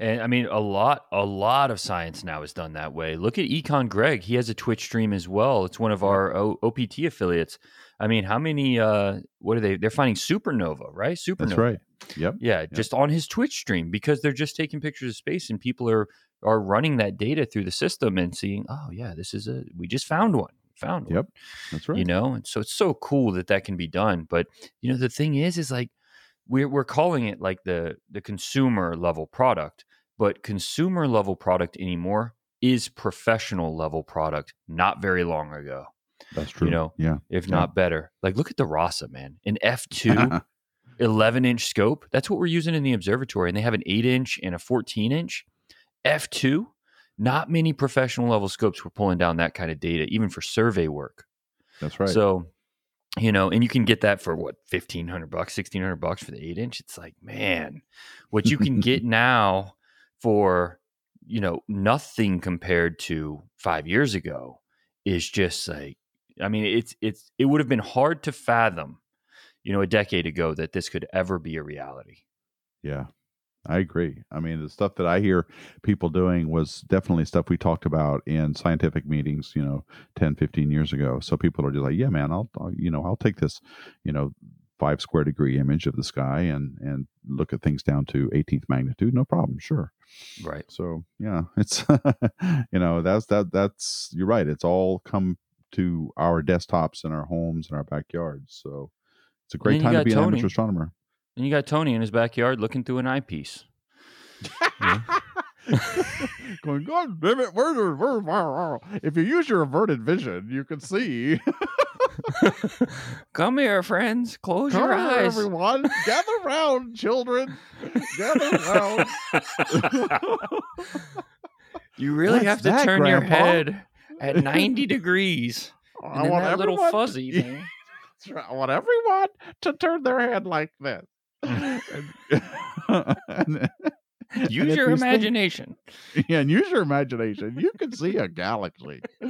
And I mean, a lot, a lot of science now is done that way. Look at Econ Greg; he has a Twitch stream as well. It's one of our o- OPT affiliates. I mean, how many? uh What are they? They're finding supernova, right? Supernova. That's right. Yep. Yeah, just on his Twitch stream because they're just taking pictures of space and people are are running that data through the system and seeing, oh yeah, this is a we just found one, found one Yep. That's right. you know and so it's so cool that that can be done but you know the thing is is like we're, we're calling it like the the consumer level product but consumer level product anymore is professional level product not very long ago That's true. You know, yeah. if Yeah. not better like look at the rasa man an f2 <laughs> 11 inch scope that's what we're using in the observatory and they have an 8 inch and a 14 inch f2 not many professional level scopes were pulling down that kind of data even for survey work That's right. so, you know, and you can get that for what fifteen hundred bucks, sixteen hundred bucks for the eight inch. It's like, man, what you can get <laughs> now for you know nothing compared to five years ago is just like, I mean, it's it's it would have been hard to fathom, you know, a decade ago that this could ever be a reality. Yeah, I agree. I mean, the stuff that I hear people doing was definitely stuff we talked about in scientific meetings, you know, 10, 15 years ago. So people are just like, yeah, man, I'll, I'll you know, I'll take this, you know, five square degree image of the sky and and look at things down to 18th magnitude no problem sure Right. so yeah <laughs> it's you know that's that that's you're right it's all come to our desktops and our homes and our backyards so it's a great time to be an amateur astronomer And you got Tony in his backyard looking through an eyepiece. <laughs> Going, God damn it, where's your, where's if you use your averted vision, you can see. <laughs> Come here, friends. Close Come your here, eyes. everyone. Gather round, children. Gather round. <laughs> You really What's have to that, turn your head at 90 degrees. I And want that little everyone- fuzzy thing. I want everyone to turn their head like this. <laughs> Use your imagination. yeah, and use your imagination. You can see a galaxy. <laughs>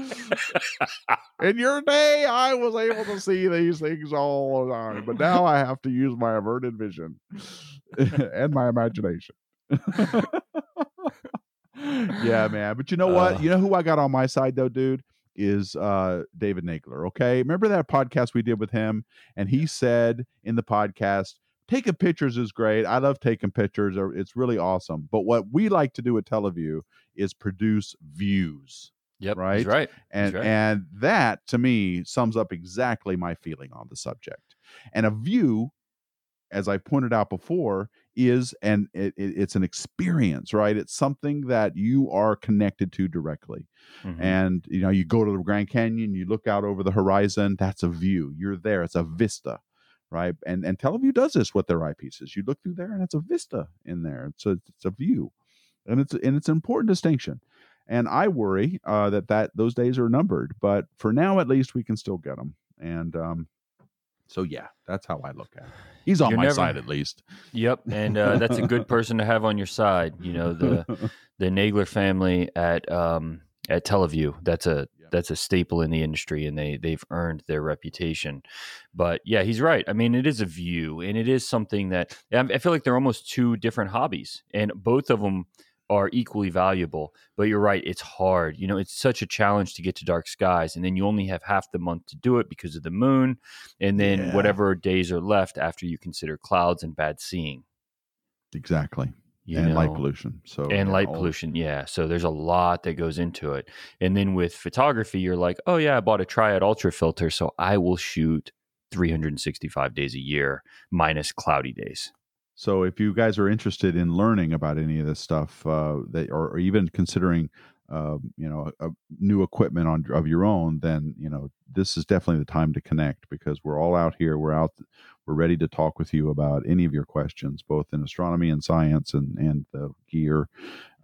In your day, I was able to see these things all the time, but now I have to use my averted vision <laughs> and my imagination. yeah, man. But you know what? Uh, you know who I got on my side though, dude? Is uh David Nagler. Okay. Remember that podcast we did with him? And he said in the podcast, taking pictures is great. I love taking pictures. It's really awesome. But what we like to do at Tele Vue is produce views. Yep. Right. Right. And right. and that to me sums up exactly my feeling on the subject. And a view, as I pointed out before, is and it, it, it's an experience, right? It's something that you are connected to directly. Mm-hmm. And you know, you go to the Grand Canyon, you look out over the horizon. That's a view. You're there. It's a vista right? And and Tele Vue does this with their eyepieces. You look through there, and it's a vista in there. It's a it's a view, and it's and it's an important distinction. And I worry uh, that that those days are numbered, but for now at least we can still get them. And um, so yeah, that's how I look at it. He's on You're my never, side at least. Yep, and uh, that's a good <laughs> person to have on your side. You know the <laughs> the Nagler family at um, at Tele Vue. That's a that's a staple in the industry and they they've earned their reputation. But yeah, he's right. I mean, it is a view and it is something that I feel like they're almost two different hobbies and both of them are equally valuable. But you're right, it's hard. You know, it's such a challenge to get to dark skies and then you only have half the month to do it because of the moon and then yeah. whatever days are left after you consider clouds and bad seeing. Exactly and know, light pollution. So and light all... pollution, yeah. So there's a lot that goes into it. And then with photography, you're like, oh yeah, I bought a Triad Ultra filter, so I will shoot 365 days a year minus cloudy days. So if you guys are interested in learning about any of this stuff, uh, that or, or even considering uh, you know a, a new equipment on of your own, then you know this is definitely the time to connect because we're all out here. We're out. We're ready to talk with you about any of your questions, both in astronomy and science, and and the gear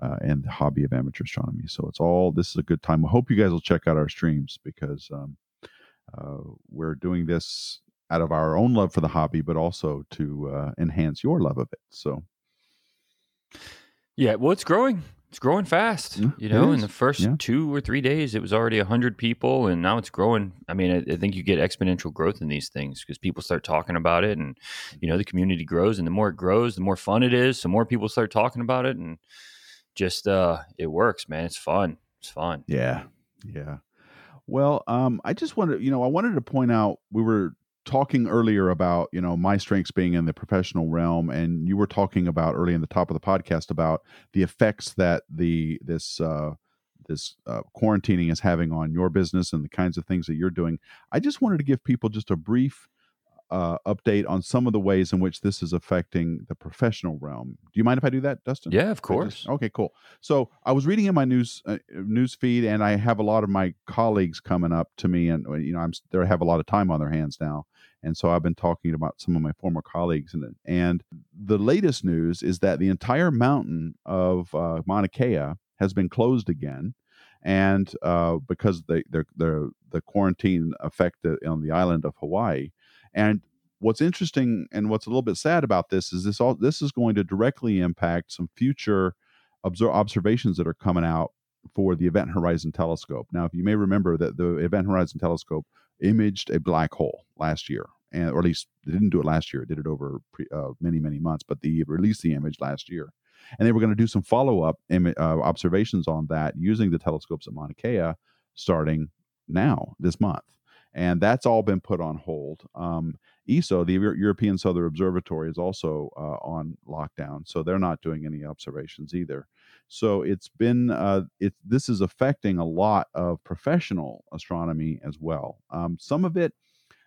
uh, and the hobby of amateur astronomy. So it's all. This is a good time. I hope you guys will check out our streams because um, uh, we're doing this out of our own love for the hobby, but also to uh, enhance your love of it. So. Yeah, well, it's growing it's growing fast. Yeah, you know, in the first yeah. two or three days, it was already hundred people, and now it's growing. I mean, I, I think you get exponential growth in these things because people start talking about it, and you know, the community grows, and the more it grows, the more fun it is. So more people start talking about it, and just uh, it works, man. It's fun. It's fun. Yeah, yeah. Well, um, I just wanted, you know, I wanted to point out we were talking earlier about you know my strengths being in the professional realm and you were talking about early in the top of the podcast about the effects that the this uh this uh, quarantining is having on your business and the kinds of things that you're doing i just wanted to give people just a brief uh, update on some of the ways in which this is affecting the professional realm. Do you mind if I do that, Dustin? Yeah, of course. Just, okay, cool. So I was reading in my news uh, news feed, and I have a lot of my colleagues coming up to me, and uh, you know I'm they have a lot of time on their hands now, and so I've been talking about some of my former colleagues, and and the latest news is that the entire mountain of uh, Mauna Kea has been closed again. And uh, because the, the the the quarantine effect on the island of Hawaii, and what's interesting and what's a little bit sad about this is this all this is going to directly impact some future observations that are coming out for the Event Horizon Telescope. Now, if you may remember that the Event Horizon Telescope imaged a black hole last year, and or at least they didn't do it last year; it did it over pre, uh, many many months. But they released the image last year, and they were going to do some follow up Im- uh, observations on that using the telescopes at Mauna Kea starting now this month and that's all been put on hold. Um, ESO, the European Southern Observatory, is also uh, on lockdown, so they're not doing any observations either. So it's been uh, it. This is affecting a lot of professional astronomy as well. Um, some of it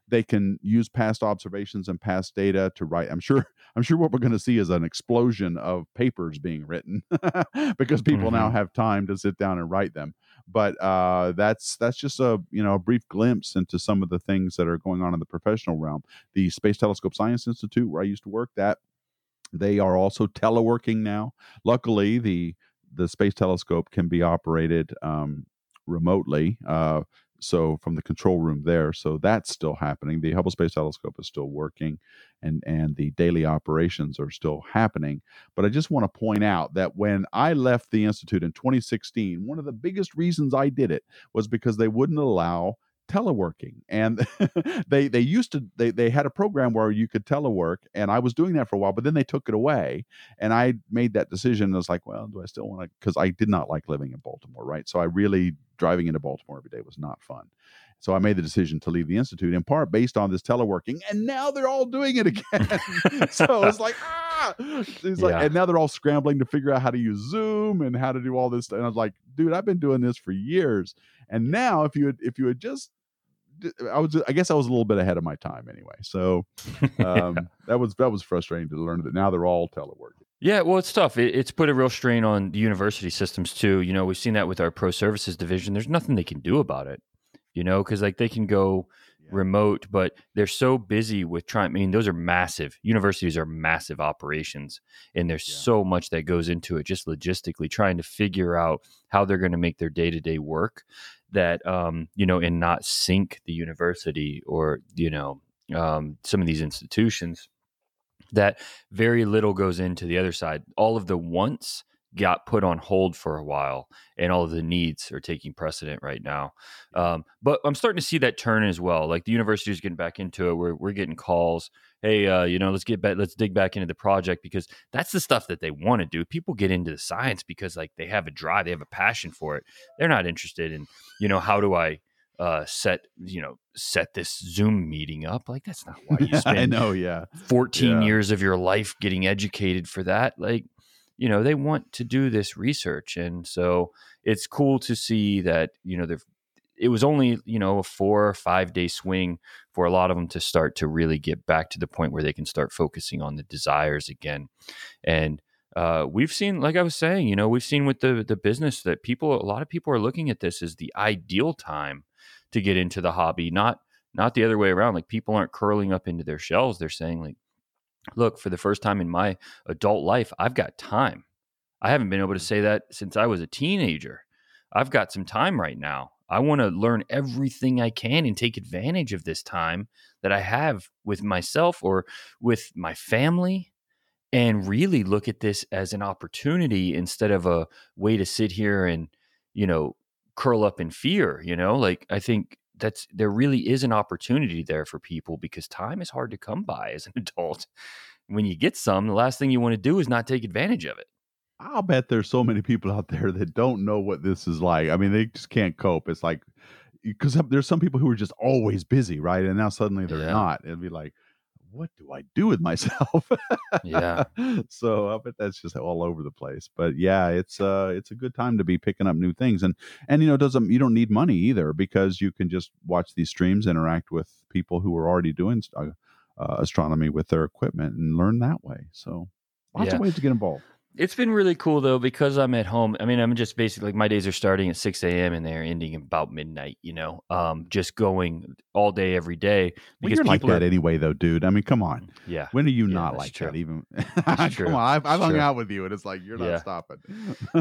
they can use past observations and past data to write i'm sure <laughs> i'm sure what we're going to see is an explosion of papers being written <laughs> because people mm-hmm. now have time to sit down and write them but uh, that's that's just a you know a brief glimpse into some of the things that are going on in the professional realm. The Space Telescope Science Institute, where I used to work, that they are also teleworking now. Luckily, the the space telescope can be operated um, remotely. Uh, so from the control room there so that's still happening the hubble space telescope is still working and and the daily operations are still happening but i just want to point out that when i left the institute in 2016 one of the biggest reasons i did it was because they wouldn't allow teleworking and <laughs> they they used to they they had a program where you could telework and I was doing that for a while but then they took it away and I made that decision and I was like well do I still want to cuz I did not like living in Baltimore right? So I really driving into Baltimore every day was not fun. So I made the decision to leave the institute in part based on this teleworking and now they're all doing it again. <laughs> So it's like ah <laughs> it's like Yeah. and now they're all scrambling to figure out how to use Zoom and how to do all this stuff. and I was like dude I've been doing this for years and now if you had if you had just I was I guess I was a little bit ahead of my time anyway. So <laughs> um, that was that was frustrating to learn that now they're all teleworking. Yeah, well, it's tough. It, it's put a real strain on the university systems too. You know, we've seen that with our pro services division. There's nothing they can do about it. You know, because like they can go Yeah. remote, but they're so busy with trying. I mean, those are massive. Universities are massive operations, and there's Yeah. so much that goes into it, just logistically trying to figure out how they're going to make their day to day work. That um, you know, and not sink the university or you know um, some of these institutions that very little goes into the other side. All of the wants got put on hold for a while, and all of the needs are taking precedent right now. Um, but I'm starting to see that turn as well. Like the university is getting back into it. We're we're getting calls. Hey, uh, you know, let's get back. Let's dig back into the project because that's the stuff that they want to do. People get into the science because like they have a drive, they have a passion for it. They're not interested in you know how do I uh, set you know set this Zoom meeting up. Like that's not why you <laughs> spend I know, yeah. 14 Yeah. years of your life getting educated for that like you know they want to do this research and so it's cool to see that you know they've it was only you know a four or five day swing for a lot of them to start to really get back to the point where they can start focusing on the desires again. And uh, we've seen like i was saying you know we've seen with the the business that people a lot of people are looking at this as the ideal time to get into the hobby not not the other way around like people aren't curling up into their shells they're saying like look for the first time in my adult life i've got time. I haven't been able to mm-hmm. say that since i was a teenager. I've got some time right now. I want to learn everything i can and take advantage of this time that i have with myself or with my family and really look at this as an opportunity instead of a way to sit here and you know curl up in fear you know? Like i think that's there really is an opportunity there for people because time is hard to come by as an <laughs> adult when you get some the last thing you want to do is not take advantage of it I'll bet there's so many people out there that don't know what this is like. I mean, they just can't cope. It's like because there's some people who are just always busy, right? And now suddenly they're Yeah. not. It'd be like, what do I do with myself? Yeah. <laughs> so I bet that's just all over the place. But yeah, it's uh it's a good time to be picking up new things. And and you know, it doesn't you don't need money either because you can just watch these streams, interact with people who are already doing uh, uh, astronomy with their equipment and learn that way. So lots Yeah. of ways to get involved. It's been really cool though because I'm at home. I mean, I'm just basically like my days are starting at 6 a.m. and they're ending about midnight. You know, um, just going all day every day Well, you're like that are. anyway, though, dude. I mean, come on. Yeah, When are you Yeah, not like true. that? Even <laughs> true. come on, I've, I've hung true. out with you, and it's like you're Yeah. not stopping.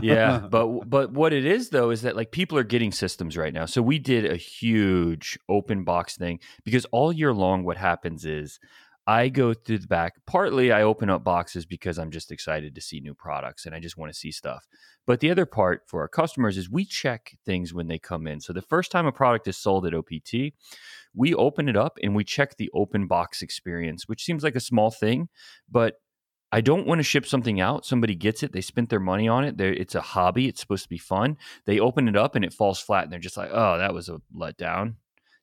yeah, <laughs> but but what it is though is that like people are getting systems right now. So we did a huge open box thing because all year long, what happens is I go through the back. Partly, I open up boxes because I'm just excited to see new products and I just want to see stuff. But the other part for our customers is we check things when they come in. So the first time a product is sold at OPT, we open it up and we check the open box experience, which seems like a small thing, but I don't want to ship something out. Somebody gets it, they spent their money on it. They're, it's a hobby. It's supposed to be fun. They open it up and it falls flat, and they're just like, "Oh, that was a letdown,"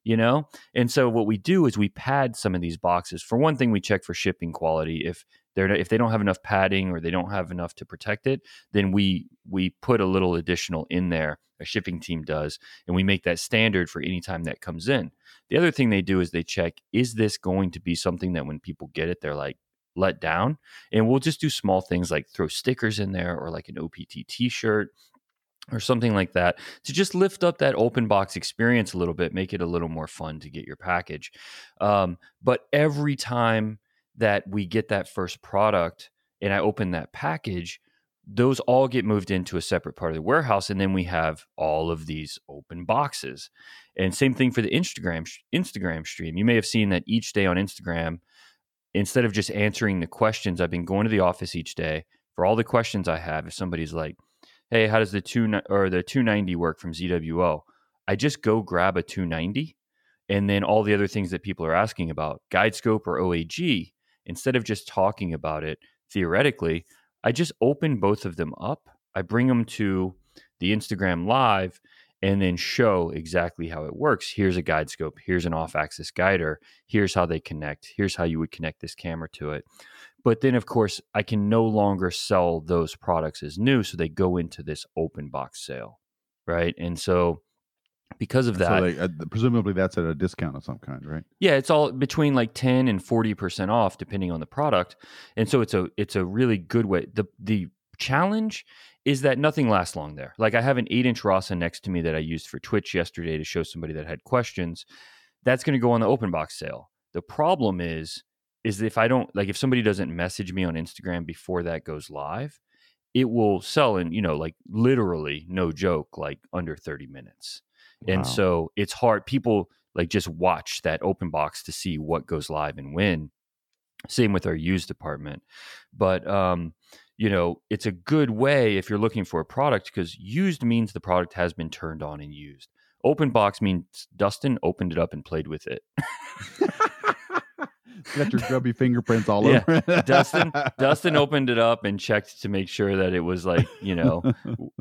you know. And so what we do is we pad some of these boxes. For one thing, we check for shipping quality. If they're if they don't have enough padding or they don't have enough to protect it, then we we put a little additional in there. A shipping team does, and we make that standard for any time that comes in. The other thing they do is they check: is this going to be something that when people get it, they're like let down? and we'll just do small things like throw stickers in there or like an OPT t-shirt or something like that to just lift up that open box experience a little bit, make it a little more fun to get your package. Um, but every time that we get that first product and I open that package, those all get moved into a separate part of the warehouse, and then we have all of these open boxes. And same thing for the Instagram Instagram stream. You may have seen that each day on Instagram, instead of just answering the questions, I've been going to the office each day for all the questions I have. If somebody's like, "Hey, how does the two or the 290 work from ZWO?" I just go grab a 290 and then all the other things that people are asking about, GuideScope or OAG, instead of just talking about it theoretically, I just open both of them up. I bring them to the Instagram live and then show exactly how it works. Here's a GuideScope, here's an off axis guider, here's how they connect, here's how you would connect this camera to it. But then, of course, I can no longer sell those products as new. So they go into this open box sale. Right. And so because of that. So they, uh, presumably that's at a discount of some kind, right? Yeah, it's all between like 10 and 40% off depending on the product. And so it's a it's a really good way. The the challenge is that nothing lasts long there. Like I have an 8-inch Rasa next to me that I used for Twitch yesterday to show somebody that had questions. That's going to go on the open box sale. The problem is is if I don't like if somebody doesn't message me on Instagram before that goes live, it will sell in, you know, like literally no joke like under 30 minutes. Wow. And so it's hard. People like just watch that open box to see what goes live and when. Same with our used department. But um, you know, it's a good way if you're looking for a product because used means the product has been turned on and used. Open box means Dustin opened it up and played with it. <laughs> got your grubby fingerprints all yeah. over. Dustin Dustin <laughs> opened it up and checked to make sure that it was like you know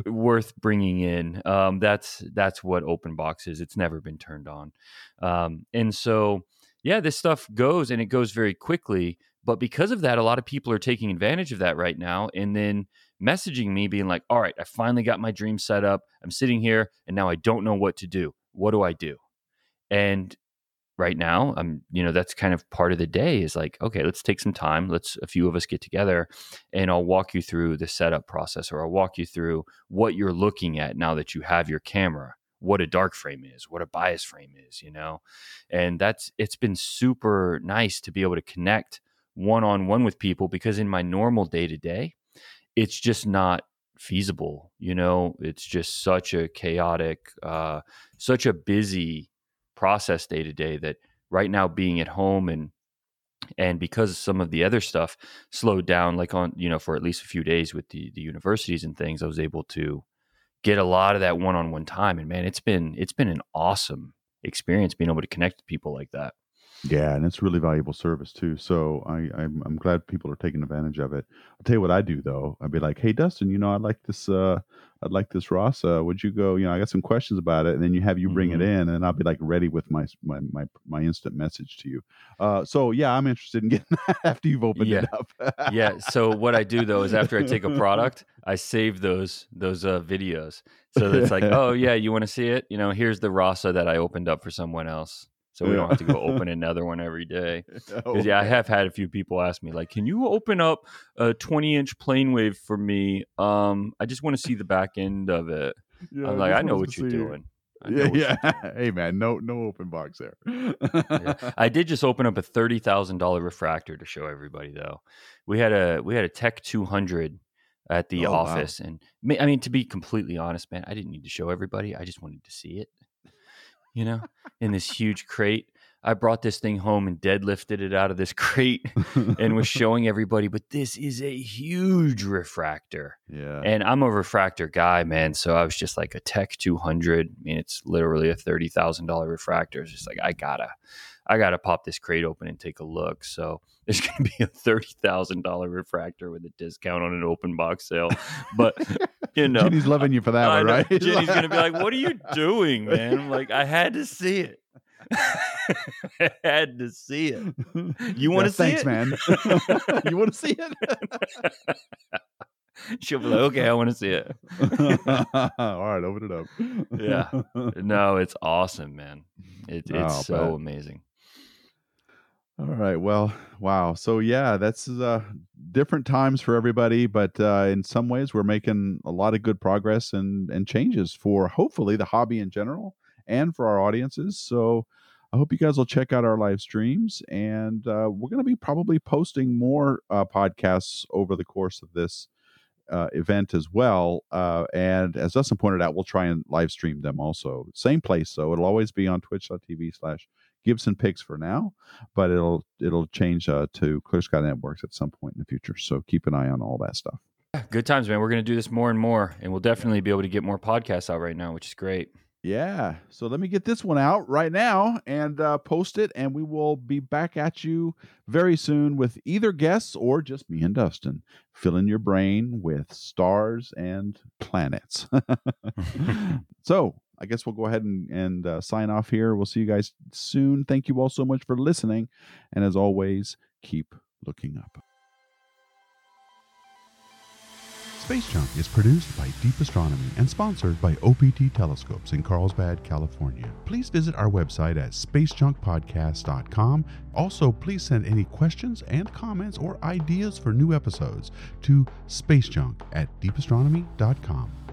worth bringing in. Um, that's that's what open box is. It's never been turned on, um, and so yeah, this stuff goes and it goes very quickly. But because of that, a lot of people are taking advantage of that right now, and then messaging me being like, "All right, I finally got my dream set up. I'm sitting here, and now I don't know what to do. What do I do?" And right now i'm you know that's kind of part of the day is like okay let's take some time let's a few of us get together and i'll walk you through the setup process or i'll walk you through what you're looking at now that you have your camera what a dark frame is what a bias frame is you know? And that's it's been super nice to be able to connect one on one with people because in my normal day to day it's just not feasible you know? It's just such a chaotic uh such a busy process day to day that right now being at home and and because some of the other stuff slowed down like on you know for at least a few days with the the universities and things i was able to get a lot of that one-on-one time and man it's been it's been an awesome experience being able to connect to people like that yeah, and it's really valuable service too. So I, I'm I'm glad people are taking advantage of it. I'll tell you what I do though. I'd be like, hey Dustin, you know, I'd like this uh I'd like this Rasa. Would you go, you know, I got some questions about it, and then you have you bring mm-hmm. it in and I'll be like ready with my my my, my instant message to you. Uh so yeah, I'm interested in getting that <laughs> after you've opened yeah. it up. yeah. So what I do though is after I take a <laughs> product, I save those those uh videos. So it's like, <laughs> oh yeah, you want to see it? You know, here's the Rasa that I opened up for someone else so we don't have to go open another one every day. <laughs> Because yeah, I have had a few people ask me like, "Can you open up a 20 inch PlaneWave for me? Um, I just want to see the back end of it." Yeah, I'm like, I know what you're doing. Yeah, <laughs> yeah. hey man, no no open box there. yeah. <laughs> I did just open up a thirty thousand dollar refractor to show everybody though. We had a we had a TEC 200 at the oh, office, wow. and I mean to be completely honest, man, I didn't need to show everybody. I just wanted to see it you know, in this huge crate. I brought this thing home and deadlifted it out of this <laughs> crate and was <laughs> showing everybody, but this is a huge refractor. Yeah. And I'm a refractor guy, man. So I was just like a TEC 200. I mean, it's literally a $30,000 refractor. It's just like, I gotta, I gotta pop this crate open and take a look. So there's <laughs> going to be a $30,000 refractor with a discount on an open box sale. But, you <laughs> know, Jenny's loving you for that one, right? <laughs> Jenny's going to be like, what are you doing, man? I'm like, I had to see it. I had to see it. You want to yeah, see thanks, it? man. you want to see it? She'll be like, okay, I want to see it. All right, open it up. yeah. No, it's awesome, man. It, it's oh, so amazing. All right. Well, wow. So yeah, that's uh, different times for everybody, but uh, in some ways, we're making a lot of good progress and and changes for hopefully the hobby in general and for our audiences. So I hope you guys will check out our live streams, and uh, we're going to be probably posting more uh, podcasts over the course of this uh, event as well. Uh, and as Dustin pointed out, we'll try and live stream them also. Same place, so it'll always be on twitch.tv slash Gibson Pics for now, but it'll it'll change uh, to Clear Sky Networks at some point in the future. So keep an eye on all that stuff. Good times, man. We're going to do this more and more, and we'll definitely be able to get more podcasts out right now, which is great. Yeah. So let me get this one out right now and uh, post it, and we will be back at you very soon with either guests or just me and Dustin filling your brain with stars and planets. <laughs> <laughs> so I guess we'll go ahead and, and uh, sign off here. We'll see you guys soon. Thank you all so much for listening. And as always, keep looking up. Space Junk is produced by Deep Astronomy and sponsored by OPT Telescopes in Carlsbad, California. Please visit our website at spacejunkpodcast.com. Also, please send any questions and comments or ideas for new episodes to spacejunk at deepastronomy.com.